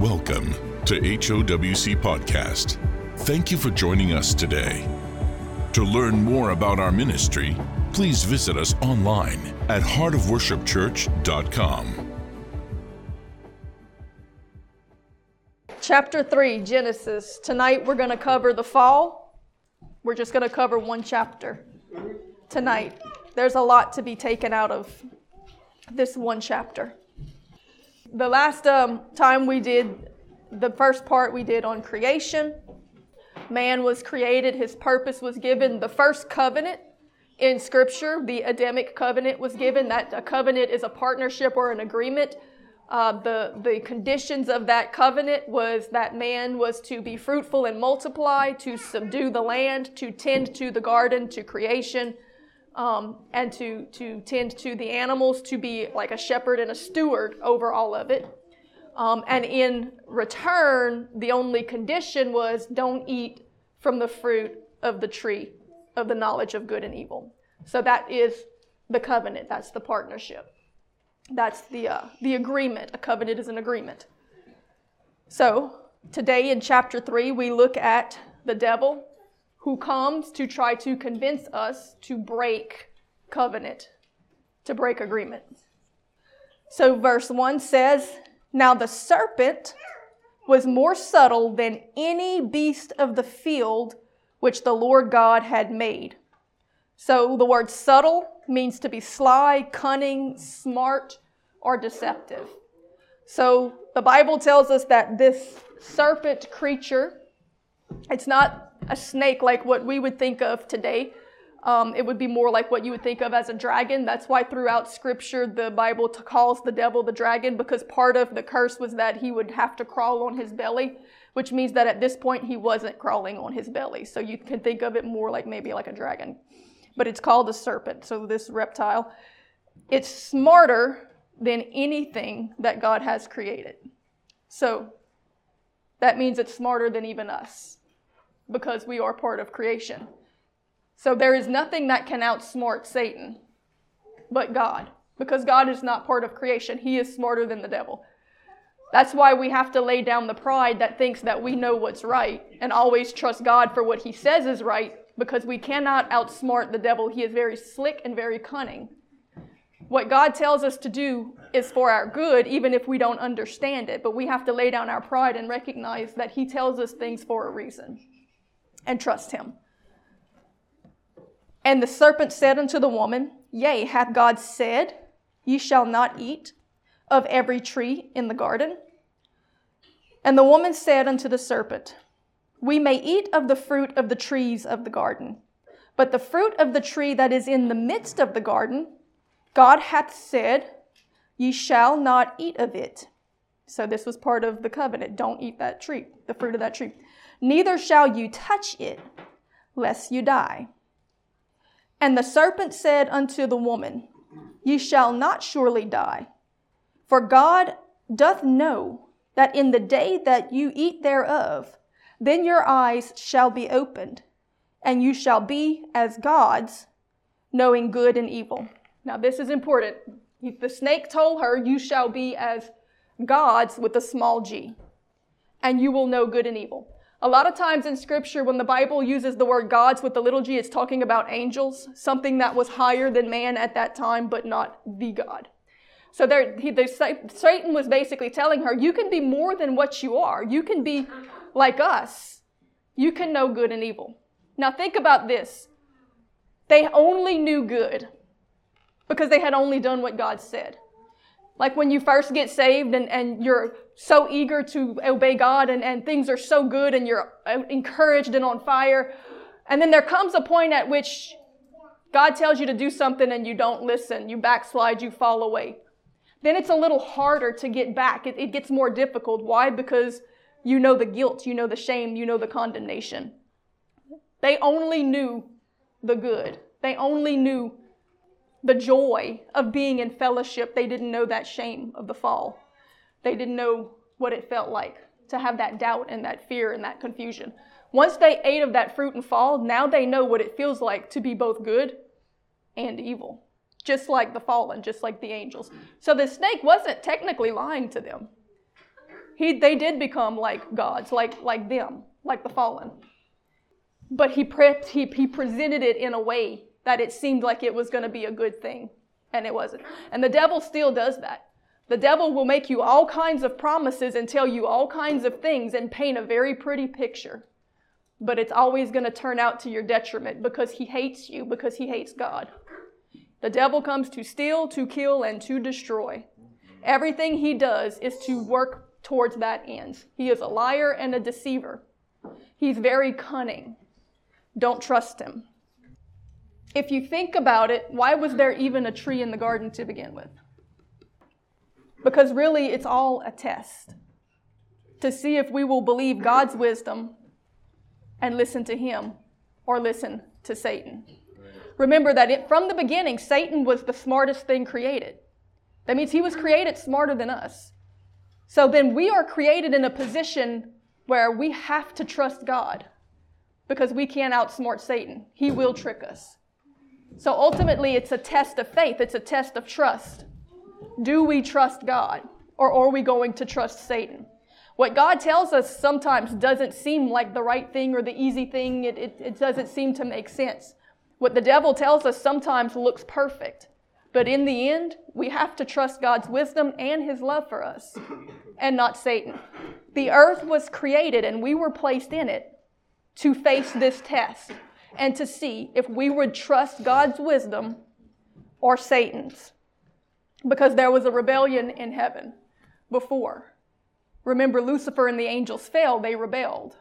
Welcome to HOWC Podcast. Thank you for joining us today. To learn more about our ministry, please visit us online at heartofworshipchurch.com. Chapter 3, Genesis. Tonight we're going to cover the fall. We're just going to cover one chapter tonight. There's a lot to be taken out of this one chapter. The last um, time we did the first part, we did on creation. Man was created, his purpose was given. The first covenant in Scripture, the Adamic covenant, was given. That a covenant is a partnership or an agreement. Uh, the, the conditions of that covenant was that man was to be fruitful and multiply, to subdue the land, to tend to the garden, to creation, um, and to, to tend to the animals, to be like a shepherd and a steward over all of it. Um, and in return, the only condition was don't eat from the fruit of the tree of the knowledge of good and evil. So that is the covenant, that's the partnership. That's the, uh, the agreement. A covenant is an agreement. So today in chapter 3, we look at the devil who comes to try to convince us to break covenant, to break agreement. So, verse 1 says, Now the serpent was more subtle than any beast of the field which the Lord God had made. So, the word subtle means to be sly, cunning, smart, or deceptive. So, the Bible tells us that this serpent creature, it's not a snake like what we would think of today. Um, it would be more like what you would think of as a dragon. That's why throughout Scripture the Bible calls the devil the dragon because part of the curse was that he would have to crawl on his belly, which means that at this point he wasn't crawling on his belly. So you can think of it more like maybe like a dragon. But it's called a serpent, so this reptile. It's smarter than anything that God has created. So that means it's smarter than even us because we are part of creation. So there is nothing that can outsmart Satan but God, because God is not part of creation. He is smarter than the devil. That's why we have to lay down the pride that thinks that we know what's right and always trust God for what he says is right, because we cannot outsmart the devil. He is very slick and very cunning. What God tells us to do is for our good, even if we don't understand it, but we have to lay down our pride and recognize that he tells us things for a reason and trust him. And the serpent said unto the woman, Yea, hath God said, Ye shall not eat of every tree in the garden? And the woman said unto the serpent, We may eat of the fruit of the trees of the garden, but the fruit of the tree that is in the midst of the garden, God hath said, Ye shall not eat of it. So this was part of the covenant. Don't eat that tree, the fruit of that tree neither shall you touch it, lest you die. And the serpent said unto the woman, Ye shall not surely die, for God doth know that in the day that you eat thereof, then your eyes shall be opened, and you shall be as gods, knowing good and evil. Now, this is important. The snake told her, You shall be as gods with a small g, and you will know good and evil. A lot of times in scripture, when the Bible uses the word gods with the little g, it's talking about angels, something that was higher than man at that time, but not the God. So there, he, the, Satan was basically telling her, you can be more than what you are. You can be like us. You can know good and evil. Now think about this. They only knew good because they had only done what God said. Like when you first get saved and, and you're so eager to obey God and, and things are so good and you're uh, encouraged and on fire. And then there comes a point at which God tells you to do something and you don't listen. You backslide, you fall away. Then it's a little harder to get back. It, it gets more difficult. Why? Because you know the guilt, you know the shame, you know the condemnation. They only knew the good. They only knew the joy of being in fellowship. They didn't know that shame of the fall. They didn't know what it felt like to have that doubt and that fear and that confusion. Once they ate of that fruit and fall, now they know what it feels like to be both good and evil, just like the fallen, just like the angels. So the snake wasn't technically lying to them. He, they did become like gods, like, like them, like the fallen. But he, pre- he, he presented it in a way that it seemed like it was going to be a good thing, and it wasn't. And the devil still does that. The devil will make you all kinds of promises and tell you all kinds of things and paint a very pretty picture. But it's always going to turn out to your detriment because he hates you, because he hates God. The devil comes to steal, to kill, and to destroy. Everything he does is to work towards that end. He is a liar and a deceiver. He's very cunning. Don't trust him. If you think about it, why was there even a tree in the garden to begin with? Because really, it's all a test to see if we will believe God's wisdom and listen to Him or listen to Satan. Remember that it, from the beginning, Satan was the smartest thing created. That means he was created smarter than us. So then we are created in a position where we have to trust God because we can't outsmart Satan. He will trick us. So ultimately, it's a test of faith, it's a test of trust. Do we trust God or are we going to trust Satan? What God tells us sometimes doesn't seem like the right thing or the easy thing, it, it, it doesn't seem to make sense. What the devil tells us sometimes looks perfect. But in the end, we have to trust God's wisdom and his love for us and not Satan. The earth was created and we were placed in it to face this test and to see if we would trust God's wisdom or Satan's because there was a rebellion in heaven before. Remember, Lucifer and the angels fell, they rebelled.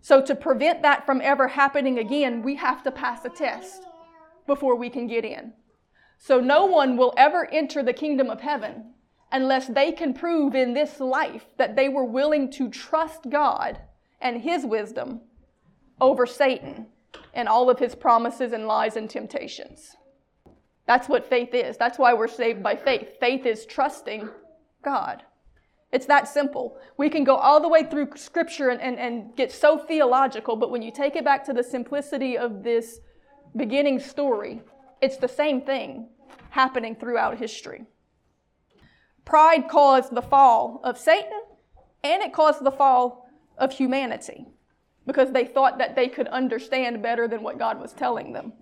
So, to prevent that from ever happening again, we have to pass a test before we can get in. So, no one will ever enter the kingdom of heaven unless they can prove in this life that they were willing to trust God and His wisdom over Satan and all of his promises and lies and temptations. That's what faith is. That's why we're saved by faith. Faith is trusting God. It's that simple. We can go all the way through scripture and, and, and get so theological, but when you take it back to the simplicity of this beginning story, it's the same thing happening throughout history. Pride caused the fall of Satan, and it caused the fall of humanity because they thought that they could understand better than what God was telling them.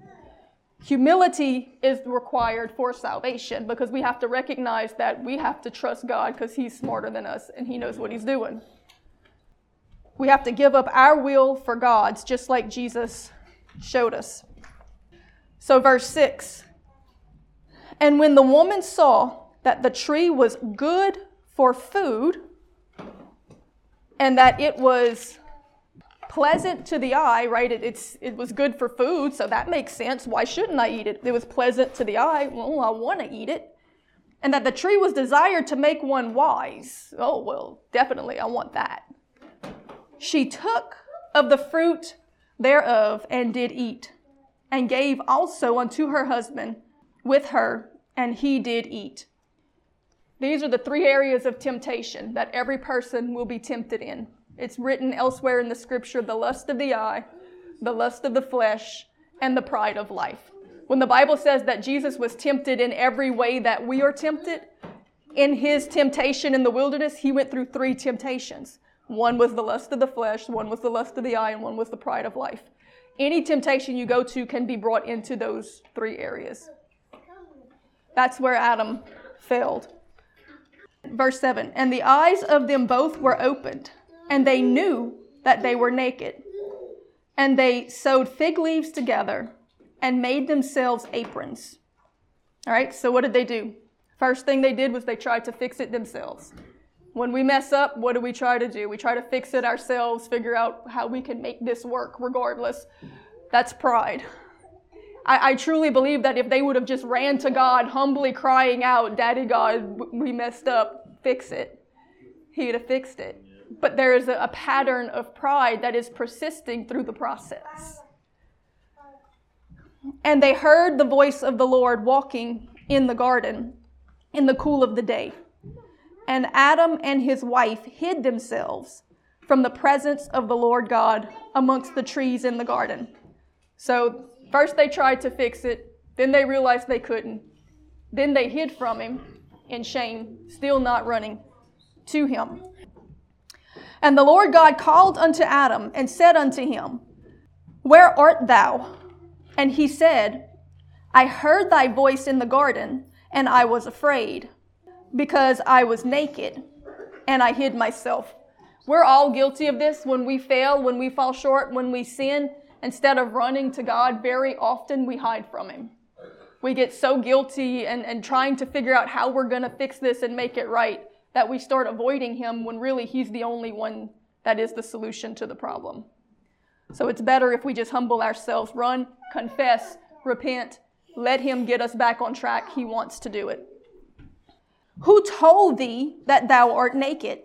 Humility is required for salvation because we have to recognize that we have to trust God because He's smarter than us and He knows what He's doing. We have to give up our will for God's, just like Jesus showed us. So, verse 6 And when the woman saw that the tree was good for food, and that it was pleasant to the eye, right? It, it's, it was good for food, so that makes sense. Why shouldn't I eat it? It was pleasant to the eye. Well, I want to eat it. And that the tree was desired to make one wise. Oh, well, definitely, I want that. She took of the fruit thereof and did eat, and gave also unto her husband with her, and he did eat. These are the three areas of temptation that every person will be tempted in. It's written elsewhere in the scripture the lust of the eye, the lust of the flesh, and the pride of life. When the Bible says that Jesus was tempted in every way that we are tempted, in his temptation in the wilderness, he went through three temptations. One was the lust of the flesh, one was the lust of the eye, and one was the pride of life. Any temptation you go to can be brought into those three areas. That's where Adam failed. Verse 7 And the eyes of them both were opened and they knew that they were naked. And they sewed fig leaves together and made themselves aprons. All right, so what did they do? First thing they did was they tried to fix it themselves. When we mess up, what do we try to do? We try to fix it ourselves, figure out how we can make this work regardless. That's pride. I, I, truly believe that if they would have just ran to God, humbly crying out, Daddy God, we messed up, fix it, He'd have fixed it but there is a, a pattern of pride that is persisting through the process. And they heard the voice of the Lord walking in the garden in the cool of the day. And Adam and his wife hid themselves from the presence of the Lord God amongst the trees in the garden. So, first they tried to fix it, then they realized they couldn't. Then they hid from him in shame, still not running to him. And the Lord God called unto Adam and said unto him, Where art thou? And he said, I heard thy voice in the garden, and I was afraid, because I was naked, and I hid myself. We're all guilty of this when we fail, when we fall short, when we sin. Instead of running to God, very often we hide from Him. We get so guilty and, and trying to figure out how we're going to fix this and make it right that we start avoiding Him when really He's the only one that is the solution to the problem. So it's better if we just humble ourselves, run, confess, repent, let Him get us back on track. He wants to do it. Who told thee that thou art naked?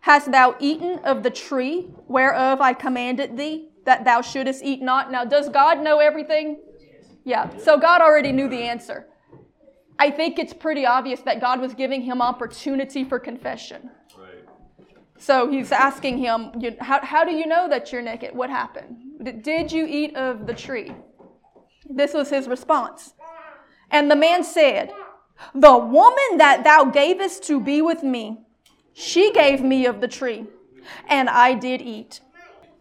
Hast thou eaten of the tree whereof I commanded thee that thou shouldest eat not? Now, does God know everything? Yeah, so God already knew the answer. I think it's pretty obvious that God was giving him opportunity for confession. Right. So he's asking him, how, how do you know that you're naked? What happened? Did you eat of the tree? This was his response. And the man said, The woman that thou gavest to be with me, she gave me of the tree, and I did eat.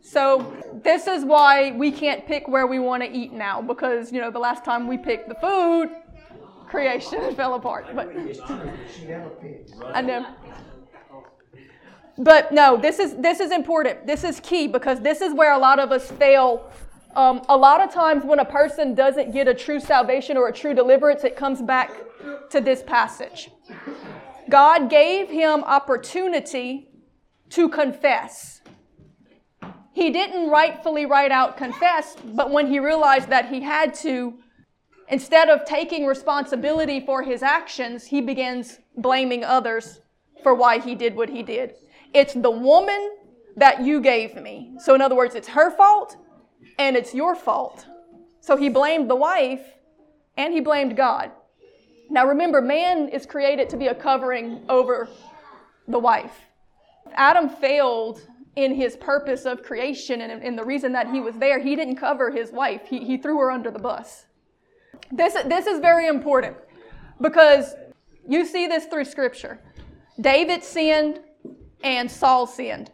So this is why we can't pick where we want to eat now, because you know the last time we picked the food, creation fell apart. But I know. But no, this is this is important. This is key because this is where a lot of us fail. Um, a lot of times when a person doesn't get a true salvation or a true deliverance, it comes back to this passage. God gave him opportunity to confess. He didn't rightfully write out confess, but when he realized that he had to, instead of taking responsibility for his actions, he begins blaming others for why he did what he did. It's the woman that you gave me. So, in other words, it's her fault and it's your fault. So he blamed the wife and he blamed God. Now remember, man is created to be a covering over the wife. Adam failed in his purpose of creation and in the reason that he was there. He didn't cover his wife, he, he threw her under the bus. This, this is very important because you see this through Scripture. David sinned and Saul sinned.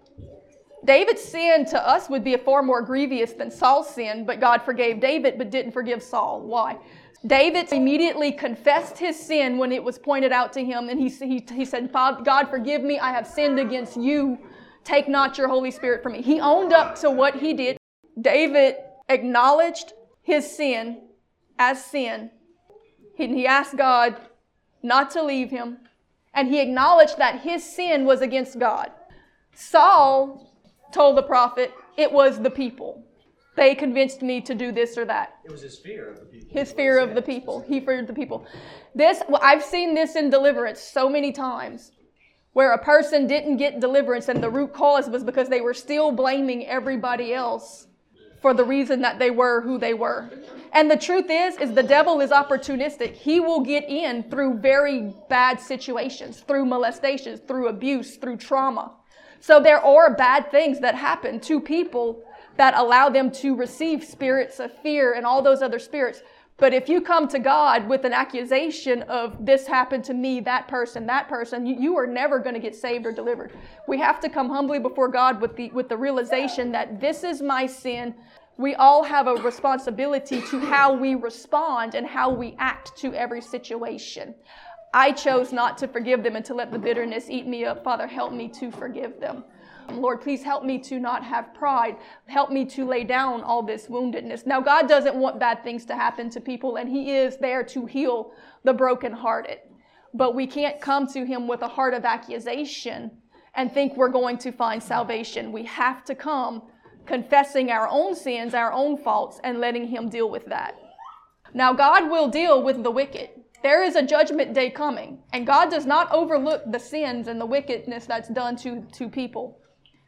David's sin to us would be far more grievous than Saul's sin, but God forgave David but didn't forgive Saul. Why? David immediately confessed his sin when it was pointed out to him, and he, he, he said, God, forgive me, I have sinned against you. Take not your Holy Spirit from me. He owned up to what he did. David acknowledged his sin as sin. He, he asked God not to leave him, and he acknowledged that his sin was against God. Saul told the prophet it was the people. They convinced me to do this or that. It was his fear of the people. His fear of the people. He feared the people. This, well, I've seen this in deliverance so many times where a person didn't get deliverance and the root cause was because they were still blaming everybody else for the reason that they were who they were. And the truth is is the devil is opportunistic. He will get in through very bad situations, through molestations, through abuse, through trauma. So there are bad things that happen to people that allow them to receive spirits of fear and all those other spirits. But if you come to God with an accusation of this happened to me, that person, that person, you, you are never going to get saved or delivered. We have to come humbly before God with the, with the realization that this is my sin. We all have a responsibility to how we respond and how we act to every situation. I chose not to forgive them and to let the bitterness eat me up. Father, help me to forgive them. Lord, please help me to not have pride. Help me to lay down all this woundedness. Now, God doesn't want bad things to happen to people, and He is there to heal the brokenhearted. But we can't come to Him with a heart of accusation and think we're going to find salvation. We have to come confessing our own sins, our own faults, and letting Him deal with that. Now, God will deal with the wicked. There is a judgment day coming, and God does not overlook the sins and the wickedness that's done to, to people.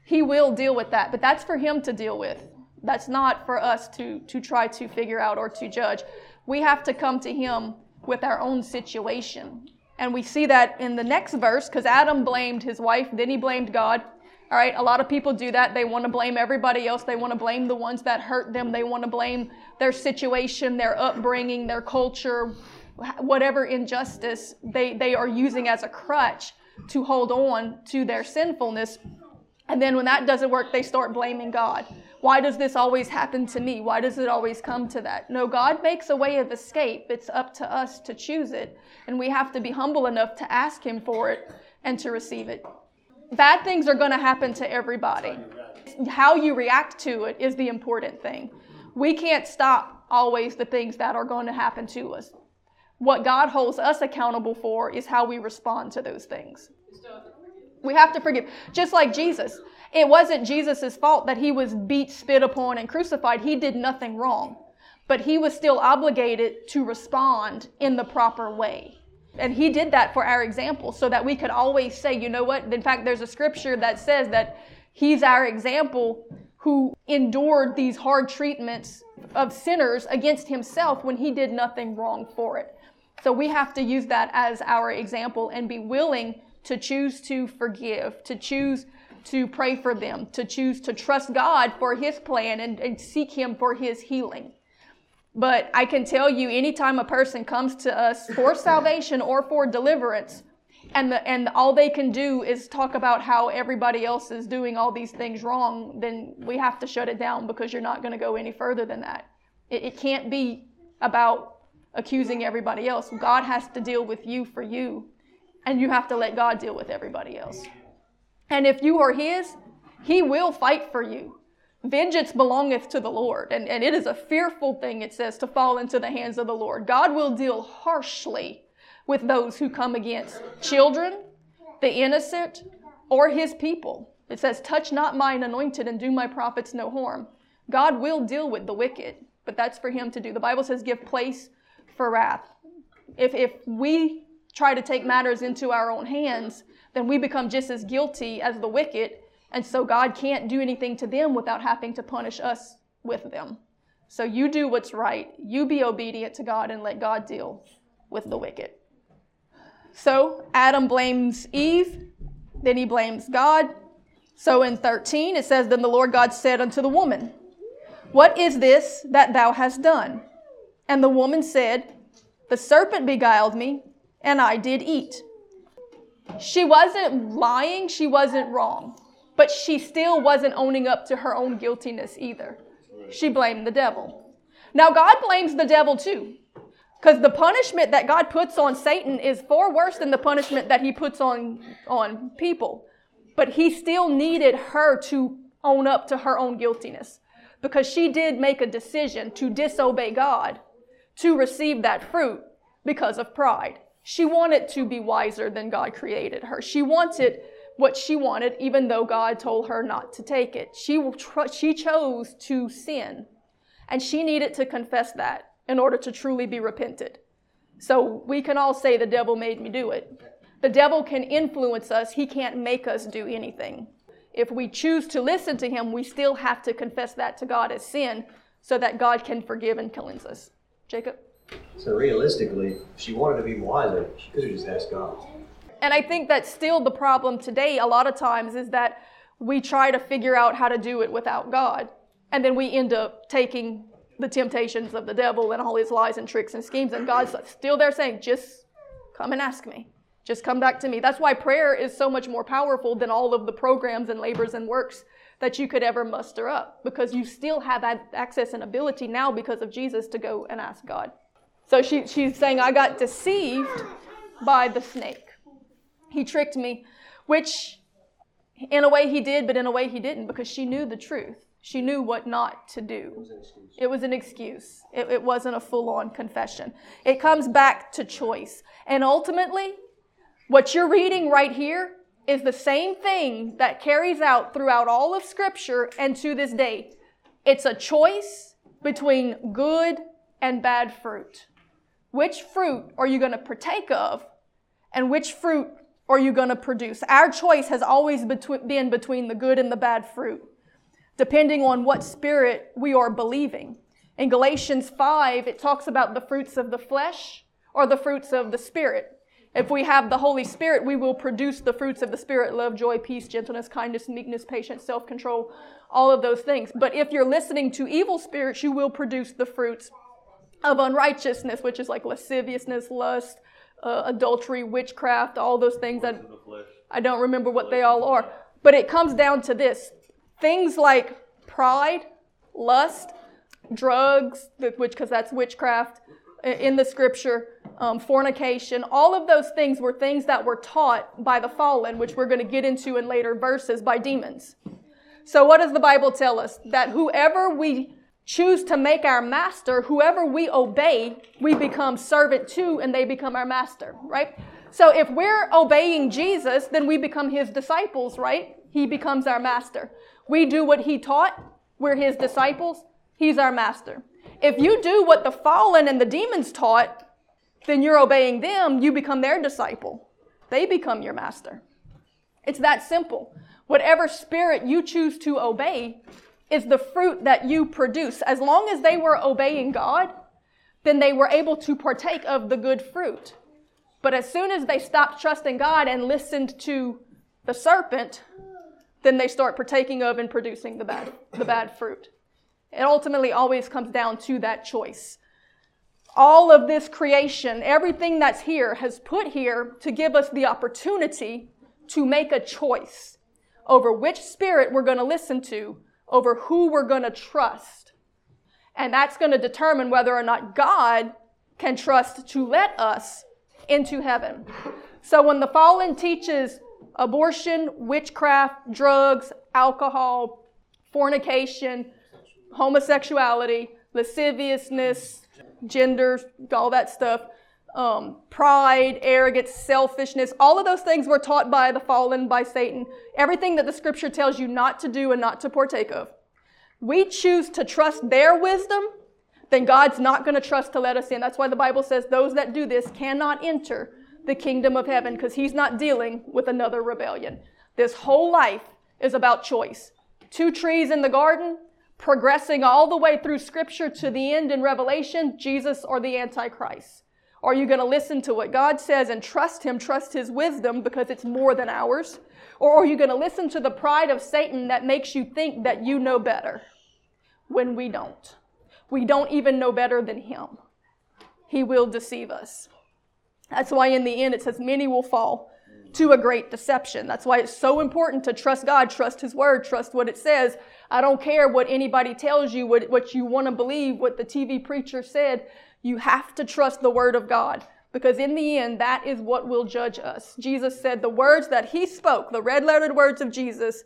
He will deal with that, but that's for him to deal with. That's not for us to, to try to figure out or to judge. We have to come to him with our own situation. And we see that in the next verse, because Adam blamed his wife, then he blamed God. All right, a lot of people do that. They want to blame everybody else. They want to blame the ones that hurt them. They want to blame their situation, their upbringing, their culture, whatever injustice they, they are using as a crutch to hold on to their sinfulness And then when that doesn't work, they start blaming God. Why does this always happen to me? Why does it always come to that? No, God makes a way of escape. It's up to us to choose it. And we have to be humble enough to ask Him for it and to receive it. Bad things are going to happen to everybody. How you react to it is the important thing. We can't stop always the things that are going to happen to us. What God holds us accountable for is how we respond to those things. We have to forgive. Just like Jesus. It wasn't Jesus' fault that he was beat, spit upon, and crucified. He did nothing wrong. But he was still obligated to respond in the proper way. And he did that for our example so that we could always say, you know what? In fact, there's a scripture that says that he's our example who endured these hard treatments of sinners against himself when he did nothing wrong for it. So we have to use that as our example and be willing to choose to forgive, to choose to pray for them, to choose to trust God for His plan and, and seek Him for His healing. But I can tell you, anytime a person comes to us for salvation or for deliverance, and the, and all they can do is talk about how everybody else is doing all these things wrong, then we have to shut it down because you're not going to go any further than that. It, it can't be about accusing everybody else. God has to deal with you for you, and you have to let God deal with everybody else. And if you are His, He will fight for you. Vengeance belongeth to the Lord. And, and it is a fearful thing, it says, to fall into the hands of the Lord. God will deal harshly with those who come against children, the innocent, or his people. It says, Touch not mine anointed and do my prophets no harm. God will deal with the wicked, but that's for him to do. The Bible says, Give place for wrath. If, if we try to take matters into our own hands, then we become just as guilty as the wicked and so God can't do anything to them without having to punish us with them. So you do what's right. You be obedient to God and let God deal with the wicked. So Adam blames Eve, then he blames God. So in 13, it says, Then the Lord God said unto the woman, What is this that thou hast done? And the woman said, The serpent beguiled me, and I did eat. She wasn't lying, she wasn't wrong. But she still wasn't owning up to her own guiltiness either. She blamed the devil. Now, God blames the devil too. Because the punishment that God puts on Satan is far worse than the punishment that he puts on, on people. But he still needed her to own up to her own guiltiness. Because she did make a decision to disobey God to receive that fruit because of pride. She wanted to be wiser than God created her. She wanted what she wanted, even though God told her not to take it. She, she chose to sin, and she needed to confess that in order to truly be repented. So we can all say, The devil made me do it. The devil can influence us, he can't make us do anything. If we choose to listen to him, we still have to confess that to God as sin so that God can forgive and cleanse us. Jacob? So realistically, if she wanted to be wiser, she could have just asked God. And I think that's still the problem today, a lot of times, is that we try to figure out how to do it without God. And then we end up taking the temptations of the devil and all his lies and tricks and schemes. And God's still there saying, just come and ask me. Just come back to me. That's why prayer is so much more powerful than all of the programs and labors and works that you could ever muster up because you still have access and ability now because of Jesus to go and ask God. So she, she's saying, I got deceived by the snake. He tricked me, which in a way he did, but in a way he didn't because she knew the truth. She knew what not to do. It was an excuse. It, it wasn't a full on confession. It comes back to choice. And ultimately, what you're reading right here is the same thing that carries out throughout all of Scripture and to this day. It's a choice between good and bad fruit. Which fruit are you going to partake of, and which fruit are you going to produce? Our choice has always been between the good and the bad fruit, depending on what spirit we are believing. In Galatians 5, it talks about the fruits of the flesh or the fruits of the spirit. If we have the Holy Spirit, we will produce the fruits of the Spirit love, joy, peace, gentleness, kindness, meekness, patience, self control, all of those things. But if you're listening to evil spirits, you will produce the fruits of unrighteousness, which is like lasciviousness, lust, uh, adultery, witchcraft, all those things that I don't remember what they all are. But it comes down to this things like pride, lust, drugs, which because that's witchcraft in the scripture, um, fornication, all of those things were things that were taught by the fallen, which we're going to get into in later verses by demons. So, what does the Bible tell us? That whoever we choose to make our master, whoever we obey, we become servant to and they become our master, right? So, if we're obeying Jesus, then we become his disciples, right? He becomes our master. We do what he taught, we're his disciples, he's our master. If you do what the fallen and the demons taught, then you're obeying them, you become their disciple. They become your master. It's that simple. Whatever spirit you choose to obey is the fruit that you produce. As long as they were obeying God, then they were able to partake of the good fruit. But as soon as they stopped trusting God and listened to the serpent, then they start partaking of and producing the bad, the bad fruit. It ultimately always comes down to that choice. All of this creation, everything that's here, has put here to give us the opportunity to make a choice over which spirit we're going to listen to, over who we're going to trust. And that's going to determine whether or not God can trust to let us into heaven. So when the fallen teaches abortion, witchcraft, drugs, alcohol, fornication, homosexuality, lasciviousness, gender, all that stuff, um, pride, arrogance, selfishness, all of those things were taught by the fallen, by Satan. Everything that the scripture tells you not to do and not to partake of. We choose to trust their wisdom, then God's not going to trust to let us in. That's why the Bible says those that do this cannot enter the kingdom of heaven because he's not dealing with another rebellion. This whole life is about choice. Two trees in the garden, progressing all the way through scripture to the end in Revelation, Jesus or the Antichrist. Are you going to listen to what God says and trust Him, trust His wisdom because it's more than ours? Or are you going to listen to the pride of Satan that makes you think that you know better when we don't? We don't even know better than Him. He will deceive us. That's why in the end it says, many will fall to a great deception. That's why it's so important to trust God, trust His Word, trust what it says. I don't care what anybody tells you, what, what you want to believe, what the TV preacher said. You have to trust the Word of God because in the end, that is what will judge us. Jesus said the words that He spoke, the red lettered words of Jesus,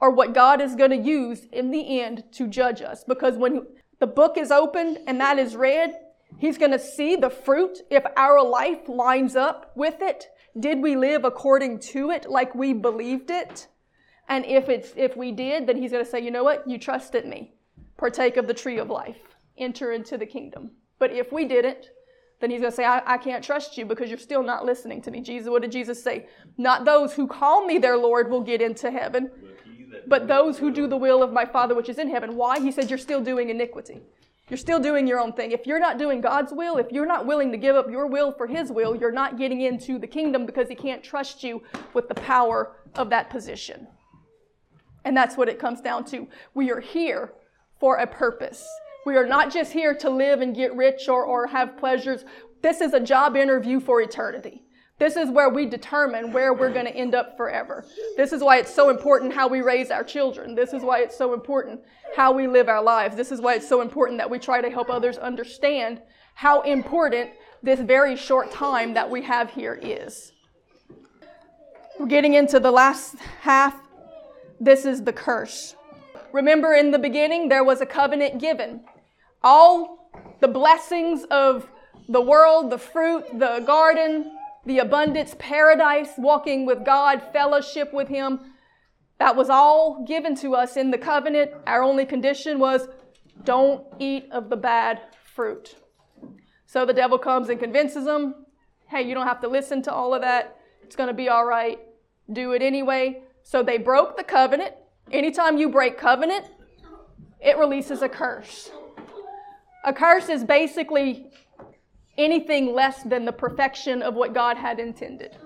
are what God is going to use in the end to judge us. Because when the book is opened and that is read, He's going to see the fruit if our life lines up with it. Did we live according to it like we believed it? And if it's if we did, then he's going to say, "You know what? You trusted me. Partake of the tree of life. Enter into the kingdom." But if we didn't, then he's going to say, I, I, can't trust you because you're still not listening to me. Jesus, what did Jesus say? Not those who call me their Lord will get into heaven, but those who do the will of my Father which is in heaven. Why? He said, You're still doing iniquity. You're still doing your own thing. If you're not doing God's will, if you're not willing to give up your will for His will, you're not getting into the kingdom because He can't trust you with the power of that position. And that's what it comes down to. We are here for a purpose. We are not just here to live and get rich or, or have pleasures. This is a job interview for eternity. This is where we determine where we're going to end up forever. This is why it's so important how we raise our children. This is why it's so important how we live our lives. This is why it's so important that we try to help others understand how important this very short time that we have here is. We're getting into the last half. This is the curse. Remember, in the beginning, there was a covenant given. All the blessings of the world, the fruit, the garden, the abundance, paradise, walking with God, fellowship with Him. That was all given to us in the covenant. Our only condition was don't eat of the bad fruit. So the devil comes and convinces them hey, you don't have to listen to all of that. It's going to be all right. Do it anyway. So they broke the covenant. Anytime you break covenant, it releases a curse. A curse is basically anything less than the perfection of what God had intended.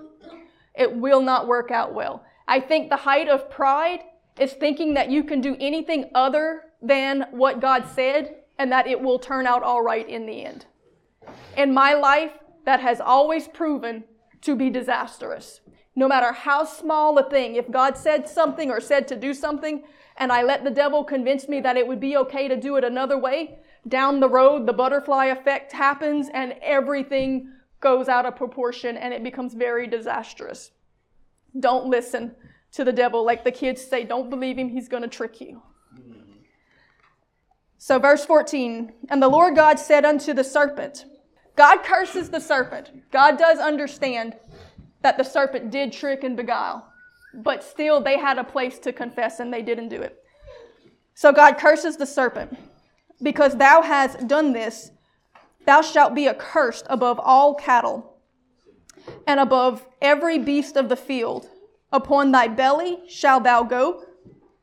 It will not work out well. I think the height of pride is thinking that you can do anything other than what God said and that it will turn out all right in the end. In my life, that has always proven to be disastrous. No matter how small a thing, if God said something or said to do something, and I let the devil convince me that it would be okay to do it another way, down the road, the butterfly effect happens and everything goes out of proportion and it becomes very disastrous. Don't listen to the devil. Like the kids say, don't believe him, he's going to trick you. So, verse 14, and the Lord God said unto the serpent, God curses the serpent. God does understand that the serpent did trick and beguile, but still they had a place to confess and they didn't do it. So, God curses the serpent, because thou hast done this, thou shalt be accursed above all cattle and above every beast of the field. Upon thy belly shalt thou go,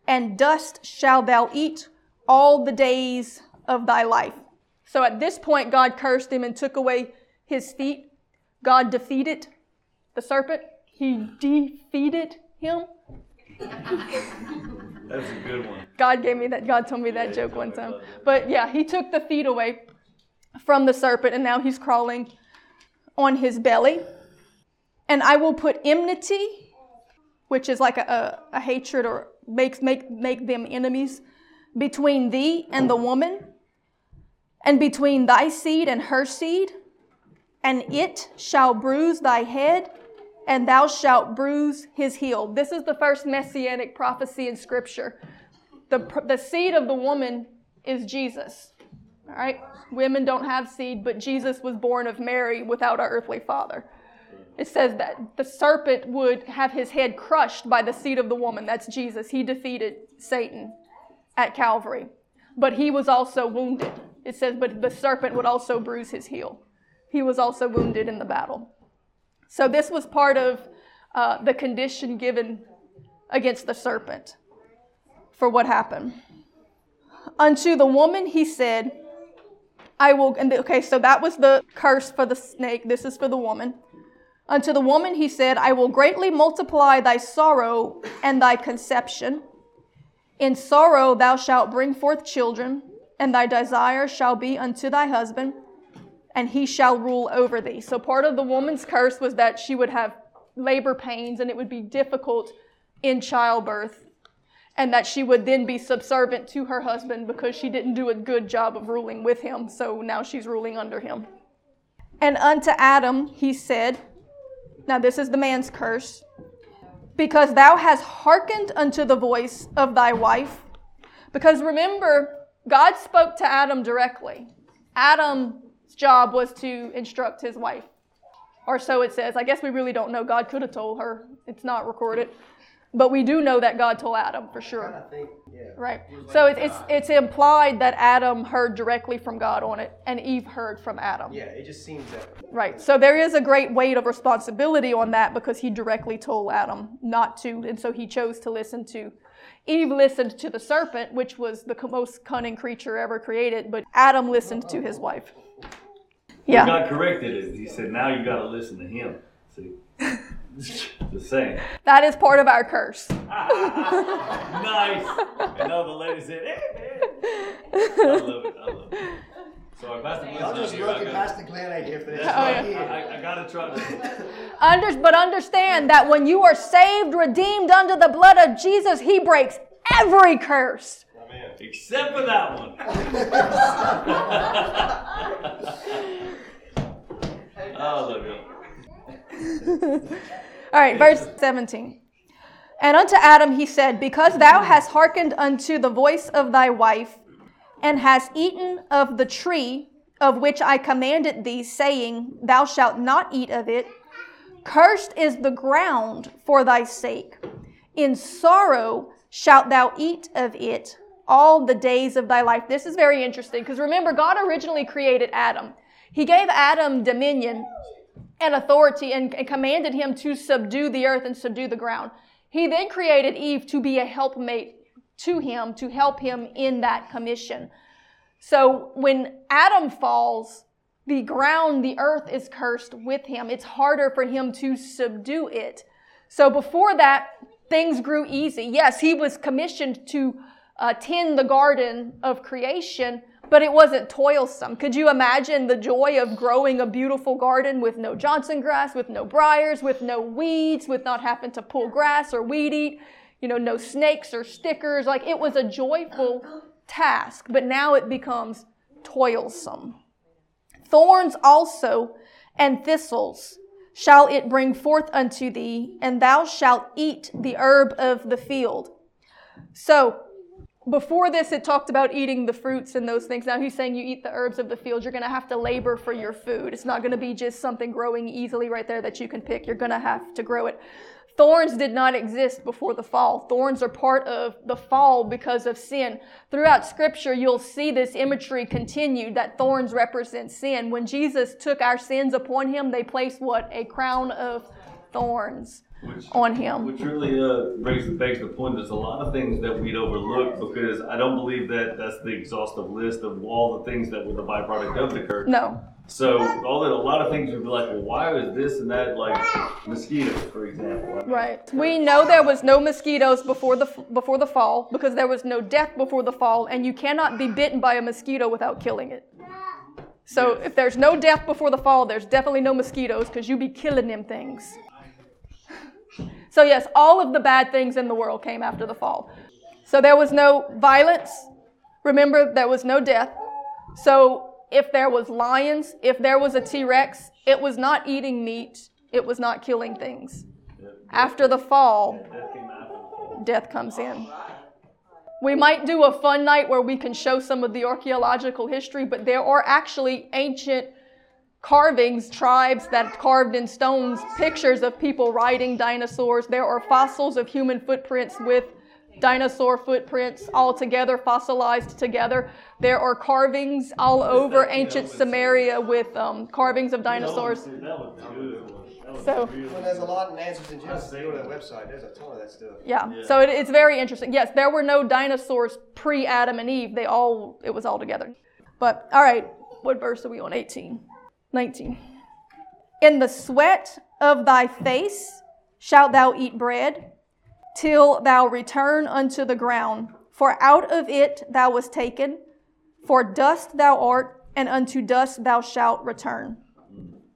and dust shalt thou eat all the days of thy life. So at this point, God cursed him and took away his feet. God defeated the serpent. He defeated him. That's a good one. God gave me that. God told me that Yeah, joke one time. But yeah, he took the feet away from the serpent, and now he's crawling on his belly. And I will put enmity, which is like a, a, a hatred or makes make make them enemies, between thee and the woman, and between thy seed and her seed, and it shall bruise thy head, and thou shalt bruise his heel. This is the first messianic prophecy in Scripture. The, the seed of the woman is Jesus. All right? Women don't have seed, but Jesus was born of Mary without an earthly father. It says that the serpent would have his head crushed by the seed of the woman. That's Jesus. He defeated Satan at Calvary. But he was also wounded. It says, but the serpent would also bruise his heel. He was also wounded in the battle. So this was part of uh, the condition given against the serpent for what happened. Unto the woman he said, I will, and the- okay, so that was the curse for the snake. This is for the woman. Unto the woman he said, I will greatly multiply thy sorrow and thy conception. In sorrow thou shalt bring forth children, and thy desire shall be unto thy husband, and he shall rule over thee. So part of the woman's curse was that she would have labor pains and it would be difficult in childbirth, and that she would then be subservient to her husband because she didn't do a good job of ruling with him, so now she's ruling under him. And unto Adam he said, Now this is the man's curse, because thou hast hearkened unto the voice of thy wife. Because remember, God spoke to Adam directly. Adam's job was to instruct his wife. Or so it says. I guess we really don't know. God could have told her. It's not recorded. But we do know that God told Adam for I sure. think, yeah. Right. So it's, it's, it's implied that Adam heard directly from God on it, and Eve heard from Adam. Yeah, it just seems that Right. So there is a great weight of responsibility on that because he directly told Adam not to, and so he chose to listen to. Eve listened to the serpent, which was the most cunning creature ever created, but Adam listened to his wife. Yeah. God corrected it. He said, now you got to listen to him. See? Just saying. That is part of our curse. nice. And all the ladies said. I love it. I love it. Sorry, Pastor Bliss I'm not just here. I looking gotta- past the Glen here for this. That's Oh, yeah. I, I, I gotta try to. Under, but understand that when you are saved, redeemed under the blood of Jesus, he breaks every curse. Except for that one. oh, love you. All right, verse 17. And unto Adam he said, Because thou hast hearkened unto the voice of thy wife, and hast eaten of the tree of which I commanded thee, saying, Thou shalt not eat of it, cursed is the ground for thy sake. In sorrow shalt thou eat of it all the days of thy life. This is very interesting because remember, God originally created Adam. He gave Adam dominion and authority and, and commanded him to subdue the earth and subdue the ground. He then created Eve to be a helpmate to him, to help him in that commission. So when Adam falls, the ground, the earth is cursed with him. It's harder for him to subdue it. So before that, things grew easy. Yes, he was commissioned to uh, tend the garden of creation, but it wasn't toilsome. Could you imagine the joy of growing a beautiful garden with no Johnson grass, with no briars, with no weeds, with not having to pull grass or weed eat, you know, no snakes or stickers? Like it was a joyful task, but now it becomes toilsome. Thorns also and thistles shall it bring forth unto thee, and thou shalt eat the herb of the field. So, before this, it talked about eating the fruits and those things. Now he's saying you eat the herbs of the field. You're going to have to labor for your food. It's not going to be just something growing easily right there that you can pick. You're going to have to grow it. Thorns did not exist before the fall. Thorns are part of the fall because of sin. Throughout scripture, you'll see this imagery continued that thorns represent sin. When Jesus took our sins upon him, they placed what? A crown of thorns which, on him. Which really uh, brings begs the point. There's a lot of things that we'd overlook because I don't believe that that's the exhaustive list of all the things that were the byproduct of the curse. No. So all that, a lot of things would be like, well, why was this and that like mosquitoes, for example? Right. We know there was no mosquitoes before the before the fall because there was no death before the fall, and you cannot be bitten by a mosquito without killing it. So if there's no death before the fall, there's definitely no mosquitoes because you'd be killing them things. So yes, all of the bad things in the world came after the fall. So there was no violence. Remember, there was no death. So if there was lions, if there was a T-Rex, it was not eating meat, it was not killing things. After the fall, death comes in. We might do a fun night where we can show some of the archaeological history, but there are actually ancient carvings, tribes that carved in stones pictures of people riding dinosaurs. There are fossils of human footprints with dinosaur footprints all together, fossilized together. There are carvings all over ancient Samaria with um, carvings of dinosaurs. So well, there's a lot of Answers in Genesis. Go to that website. There's a ton of that stuff. Yeah. yeah. So it, it's very interesting. Yes, there were no dinosaurs pre Adam and Eve. They all it was all together. But all right, what verse are we on? 18, 19. In the sweat of thy face shalt thou eat bread till thou return unto the ground. For out of it thou wast taken, for dust thou art, and unto dust thou shalt return.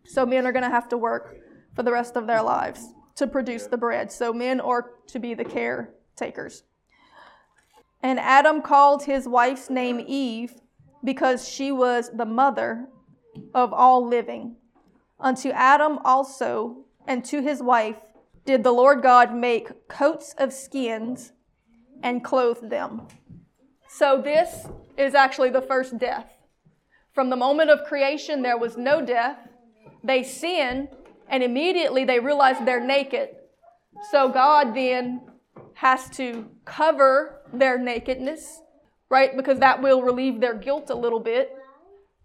So men are going to have to work for the rest of their lives to produce the bread. So men are to be the caretakers. And Adam called his wife's name Eve because she was the mother of all living. Unto Adam also and to his wife did the Lord God make coats of skins and clothe them. So, this is actually the first death. From the moment of creation, there was no death. They sin, and immediately they realize they're naked. So, God then has to cover their nakedness, right? Because that will relieve their guilt a little bit.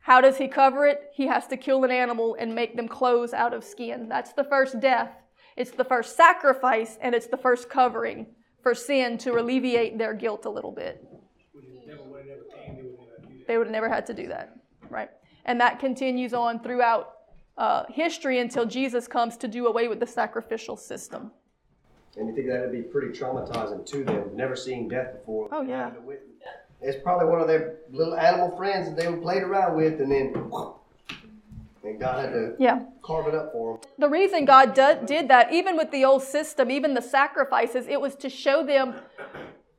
How does He cover it? He has to kill an animal and make them clothes out of skin. That's the first death. It's the first sacrifice and it's the first covering for sin to alleviate their guilt a little bit. They would have never had to do that, right? And that continues on throughout uh, history until Jesus comes to do away with the sacrificial system. And you think that would be pretty traumatizing to them, never seeing death before. Oh, yeah. It's probably one of their little animal friends that they played around with, and then and God had to yeah. carve it up for them. The reason God do, did that, even with the old system, even the sacrifices, it was to show them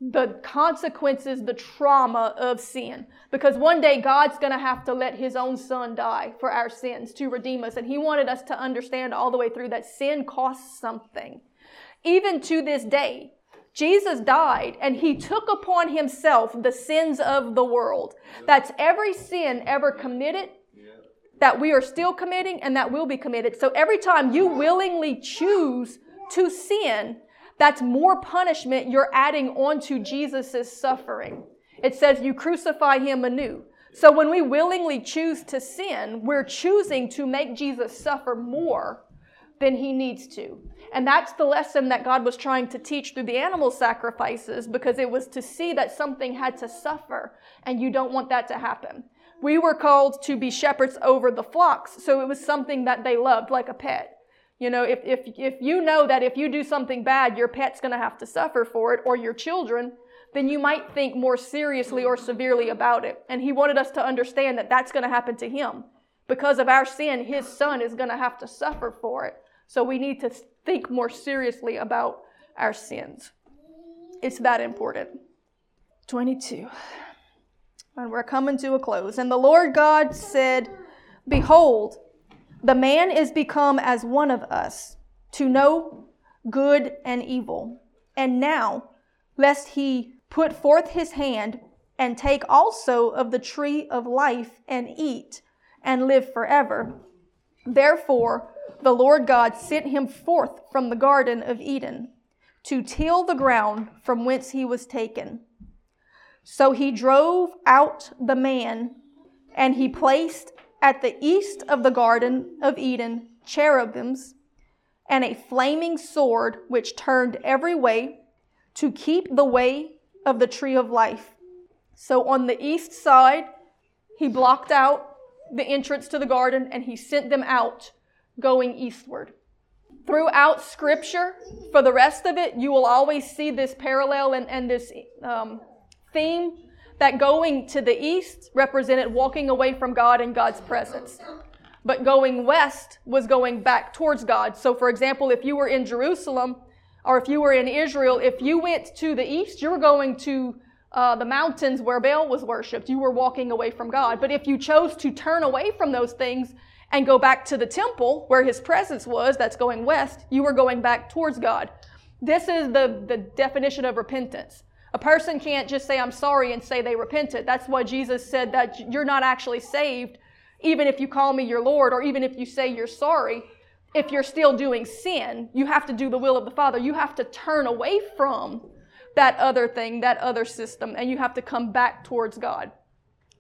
the consequences, the trauma of sin. Because one day God's going to have to let his own son die for our sins to redeem us. And he wanted us to understand all the way through that sin costs something. Even to this day, Jesus died and he took upon himself the sins of the world. That's every sin ever committed that we are still committing and that will be committed. So every time you willingly choose to sin, that's more punishment you're adding onto Jesus' suffering. It says you crucify him anew. So when we willingly choose to sin, we're choosing to make Jesus suffer more than he needs to. And that's the lesson that God was trying to teach through the animal sacrifices because it was to see that something had to suffer and you don't want that to happen. We were called to be shepherds over the flocks, so it was something that they loved, like a pet. You know, if, if, if you know that if you do something bad, your pet's going to have to suffer for it, or your children, then you might think more seriously or severely about it. And he wanted us to understand that that's going to happen to him. Because of our sin, his son is going to have to suffer for it. So we need to think more seriously about our sins. It's that important. 22. And we're coming to a close. And the Lord God said, Behold, the man is become as one of us, to know good and evil. And now, lest he put forth his hand and take also of the tree of life and eat and live forever. Therefore, the Lord God sent him forth from the Garden of Eden to till the ground from whence he was taken. So he drove out the man, and he placed at the east of the Garden of Eden cherubims and a flaming sword which turned every way to keep the way of the tree of life. So on the east side, he blocked out the entrance to the garden and he sent them out going eastward. Throughout scripture, for the rest of it, you will always see this parallel and, and this um, theme that going to the east represented walking away from God and God's presence. But going west was going back towards God. So, for example, if you were in Jerusalem or if you were in Israel, if you went to the east, you were going to uh, the mountains where Baal was worshipped. You were walking away from God. But if you chose to turn away from those things and go back to the temple where his presence was, that's going west, you were going back towards God. This is the, the definition of repentance. A person can't just say, I'm sorry, and say they repented. That's why Jesus said that you're not actually saved, even if you call me your Lord, or even if you say you're sorry. If you're still doing sin, you have to do the will of the Father. You have to turn away from that other thing, that other system, and you have to come back towards God.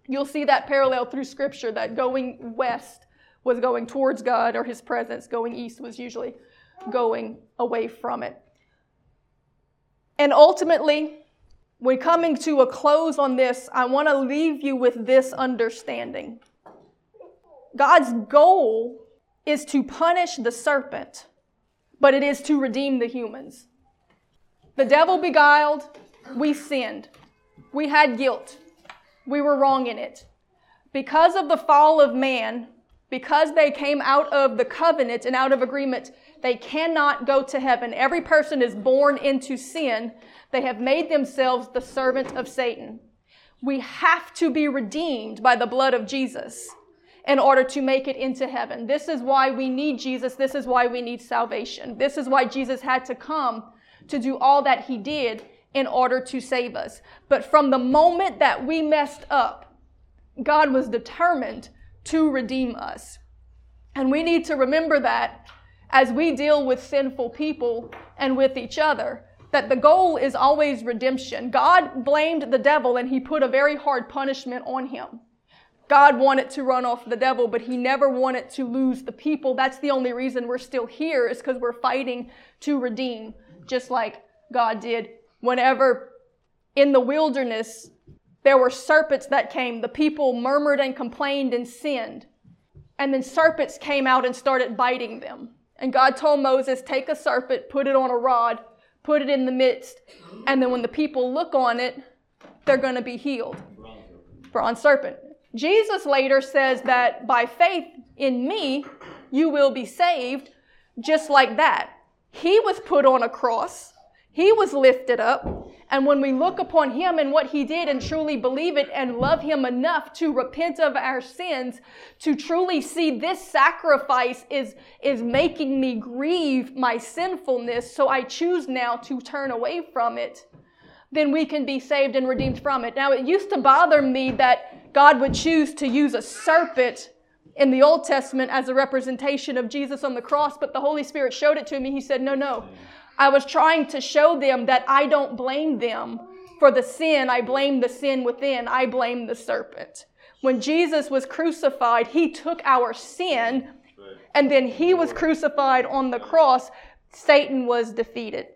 You'll see that parallel through Scripture that going west was going towards God or His presence, going east was usually going away from it. And ultimately, when coming to a close on this, I want to leave you with this understanding God's goal is to punish the serpent, but it is to redeem the humans. The devil beguiled, we sinned, we had guilt, we were wrong in it. Because of the fall of man, because they came out of the covenant and out of agreement, they cannot go to heaven. Every person is born into sin they have made themselves the servant of Satan. We have to be redeemed by the blood of Jesus in order to make it into heaven. This is why we need Jesus. This is why we need salvation. This is why Jesus had to come to do all that he did in order to save us. But from the moment that we messed up, God was determined to redeem us. And we need to remember that as we deal with sinful people and with each other that the goal is always redemption. God blamed the devil and he put a very hard punishment on him. God wanted to run off the devil, but he never wanted to lose the people. That's the only reason we're still here is because we're fighting to redeem, just like God did. Whenever in the wilderness there were serpents that came, the people murmured and complained and sinned. And then serpents came out and started biting them. And God told Moses, Take a serpent, put it on a rod, put it in the midst, and then when the people look on it, they're going to be healed. Bronze serpent. Jesus later says that by faith in me, you will be saved, just like that. He was put on a cross, he was lifted up, and when we look upon him and what he did and truly believe it and love him enough to repent of our sins, to truly see this sacrifice is, is making me grieve my sinfulness, so I choose now to turn away from it, then we can be saved and redeemed from it. Now, it used to bother me that God would choose to use a serpent in the Old Testament as a representation of Jesus on the cross, but the Holy Spirit showed it to me. He said, No, no. I was trying to show them that I don't blame them for the sin. I blame the sin within. I blame the serpent. When Jesus was crucified, he took our sin and then he was crucified on the cross. Satan was defeated.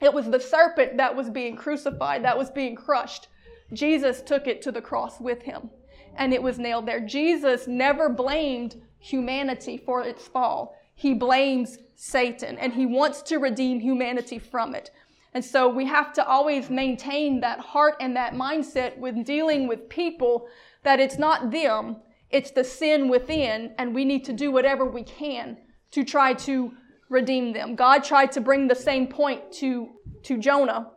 It was the serpent that was being crucified, that was being crushed. Jesus took it to the cross with him and it was nailed there. Jesus never blamed humanity for its fall. He blames Satan and he wants to redeem humanity from it. And so we have to always maintain that heart and that mindset when dealing with people that it's not them, it's the sin within, and we need to do whatever we can to try to redeem them. God tried to bring the same point to, to Jonah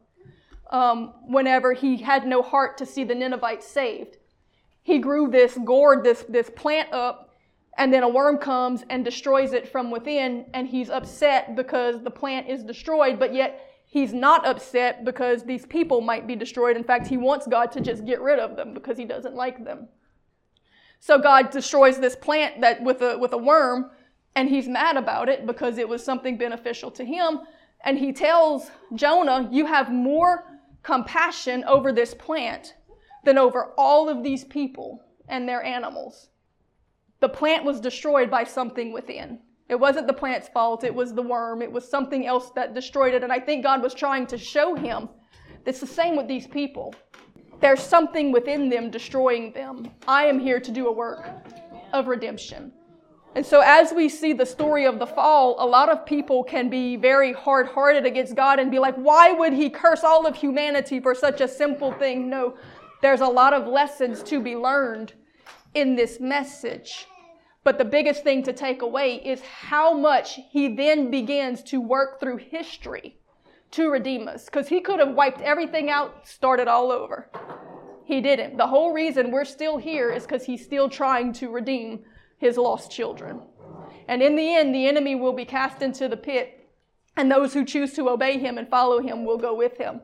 um, whenever he had no heart to see the Ninevites saved. He grew this gourd, this, this plant up, and then a worm comes and destroys it from within, and he's upset because the plant is destroyed, but yet he's not upset because these people might be destroyed. In fact, he wants God to just get rid of them because he doesn't like them. So God destroys this plant that with a with a worm, and he's mad about it because it was something beneficial to him. And he tells Jonah, "You have more compassion over this plant than over all of these people and their animals." The plant was destroyed by something within. It wasn't the plant's fault, it was the worm, it was something else that destroyed it. And I think God was trying to show him it's the same with these people. There's something within them destroying them. I am here to do a work of redemption. And so, as we see the story of the fall, a lot of people can be very hard hearted against God and be like, why would He curse all of humanity for such a simple thing? No, there's a lot of lessons to be learned in this message. But the biggest thing to take away is how much he then begins to work through history to redeem us. Because he could have wiped everything out, started all over. He didn't. The whole reason we're still here is because he's still trying to redeem his lost children. And in the end, the enemy will be cast into the pit, and those who choose to obey him and follow him will go with him.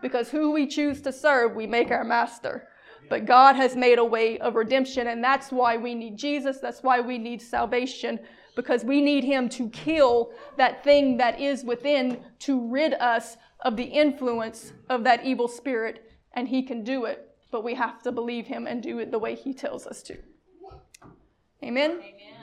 Because who we choose to serve, we make our master. But God has made a way of redemption, and that's why we need Jesus. That's why we need salvation, because we need Him to kill that thing that is within to rid us of the influence of that evil spirit, and He can do it. But we have to believe Him and do it the way He tells us to. Amen? Amen.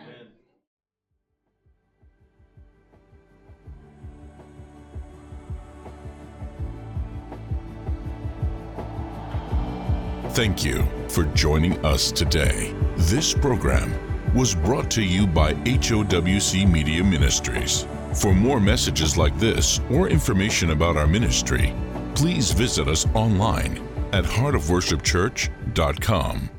Thank you for joining us today. This program was brought to you by HOWC Media Ministries. For more messages like this or information about our ministry, please visit us online at heartofworshipchurch.com.